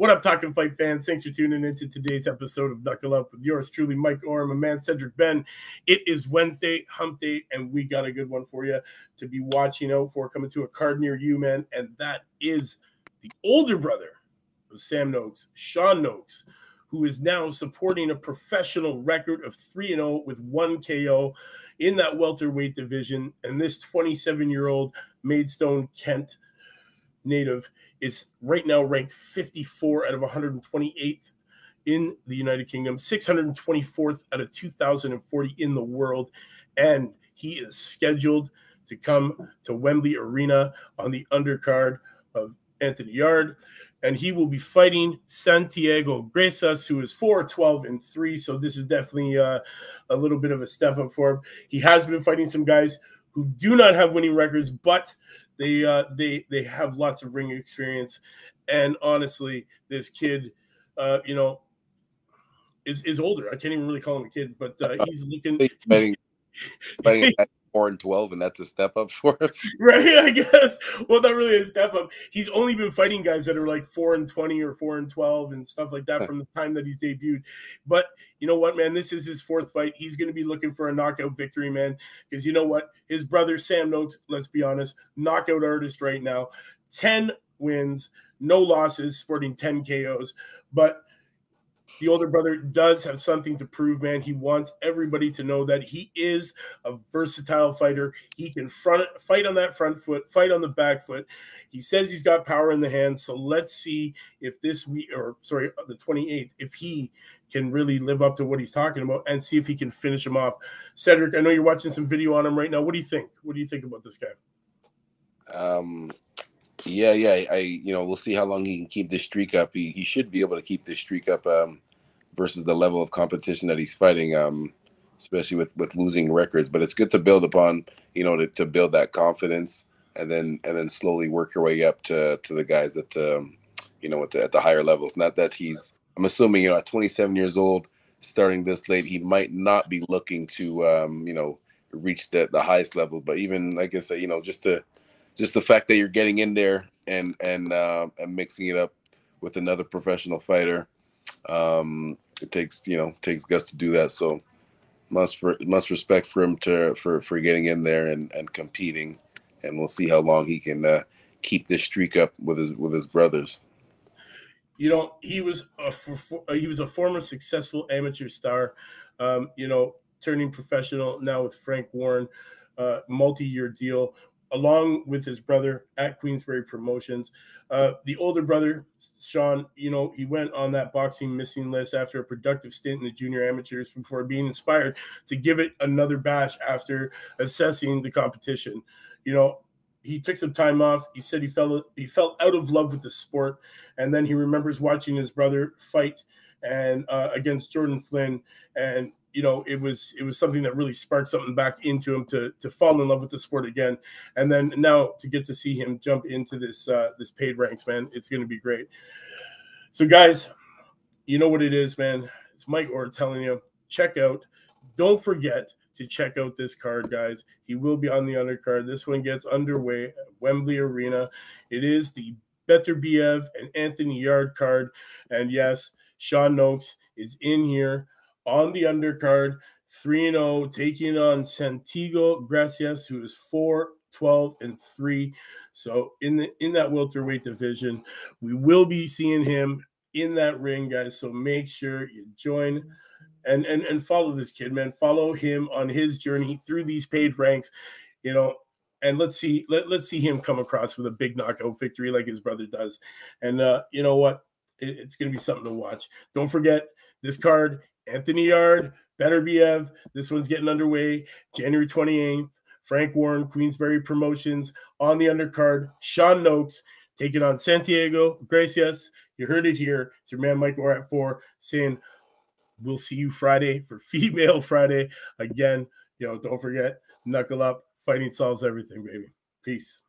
What up, Talking Fight fans? Thanks for tuning into today's episode of Knuckle Up with yours truly, Mike Orr, my man Cedric Ben. It is Wednesday, hump day, and we got a good one for you to be watching out for coming to a card near you, man. And that is the older brother of Sam Noakes, Sean Noakes, who is now supporting a professional record of 3 0 with one KO in that welterweight division. And this 27 year old Maidstone, Kent native is right now ranked 54 out of 128th in the United Kingdom, 624th out of 2,040 in the world. And he is scheduled to come to Wembley Arena on the undercard of Anthony Yarde. And he will be fighting Santiago Gracias, who is 4 12 and 3. So this is definitely uh, a little bit of a step up for him. He has been fighting some guys who do not have winning records, but they uh, they they have lots of ring experience, and honestly, this kid, uh, you know, is is older. I can't even really call him a kid, but uh, he's looking. four and twelve, and that's a step up for him. Right, I guess. Well, not really a step up. He's only been fighting guys that are like four and twenty or four and twelve and stuff like that from the time that he's debuted. But you know what, man? This is his fourth fight. He's going to be looking for a knockout victory, man. Because you know what? His brother Sam Noakes, let's be honest, knockout artist right now. Ten wins, no losses, sporting ten KOs. But the older brother does have something to prove, man. He wants everybody to know that he is a versatile fighter. He can front fight on that front foot, fight on the back foot. He says he's got power in the hands. So let's see if this week, or sorry, the 28th, if he can really live up to what he's talking about and see if he can finish him off. Cedric, I know you're watching some video on him right now. What do you think? What do you think about this guy? Um, yeah, yeah. I, you know, we'll see how long he can keep this streak up. He, he should be able to keep this streak up. Um, versus the level of competition that he's fighting, um, especially with with losing records. But it's good to build upon, you know, to, to build that confidence and then and then slowly work your way up to to the guys that um, you know at the, at the higher levels. Not that he's, I'm assuming, you know, at 27 years old, starting this late, he might not be looking to, um, you know, reach the the highest level. But even like I said, you know, just to just the fact that you're getting in there and and uh, and mixing it up with another professional fighter um, it takes you know takes guts to do that. So must must respect for him to for for getting in there and and competing, and we'll see how long he can uh, keep this streak up with his with his brothers. You know, he was a he was a former successful amateur star. Um, you know, turning professional now with Frank Warren, uh, multi-year deal along with his brother at Queensberry Promotions. Uh, the older brother, Sean, you know, he went on that boxing missing list after a productive stint in the junior amateurs before being inspired to give it another bash after assessing the competition. You know, he took some time off. He said he fell he felt out of love with the sport, and then he remembers watching his brother fight and uh, against Jordan Flynn, and you know it was it was something that really sparked something back into him to to fall in love with the sport again. And then now to get to see him jump into this uh this paid ranks man it's going to be great. So guys you know what it is man. It's Mike Orr telling you check out. Don't forget to check out this card guys. He will be on the undercard. This one gets underway at wembley arena. It is the Beterbiev and Anthony Yarde card. And yes Sean Noakes is in here on the undercard, 3 0, taking on Santiago Gracias, who is 4 12 and 3. So in the in that welterweight division, we will be seeing him in that ring, guys. So make sure you join and and and follow this kid, man. Follow him on his journey through these paid ranks, you know. And let's see, let, let's see him come across with a big knockout victory like his brother does. And uh, you know what? It, it's gonna be something to watch. Don't forget this card Anthony Yarde, Beterbiev. This one's getting underway January 28th. Frank Warren, Queensberry Promotions on the undercard. Sean Noakes taking on Santiago Gracias. You heard it here. It's your man Mike Orr at four saying, We'll see you Friday for Female Friday. Again, you know, don't forget, knuckle up. Fighting solves everything, baby. Peace.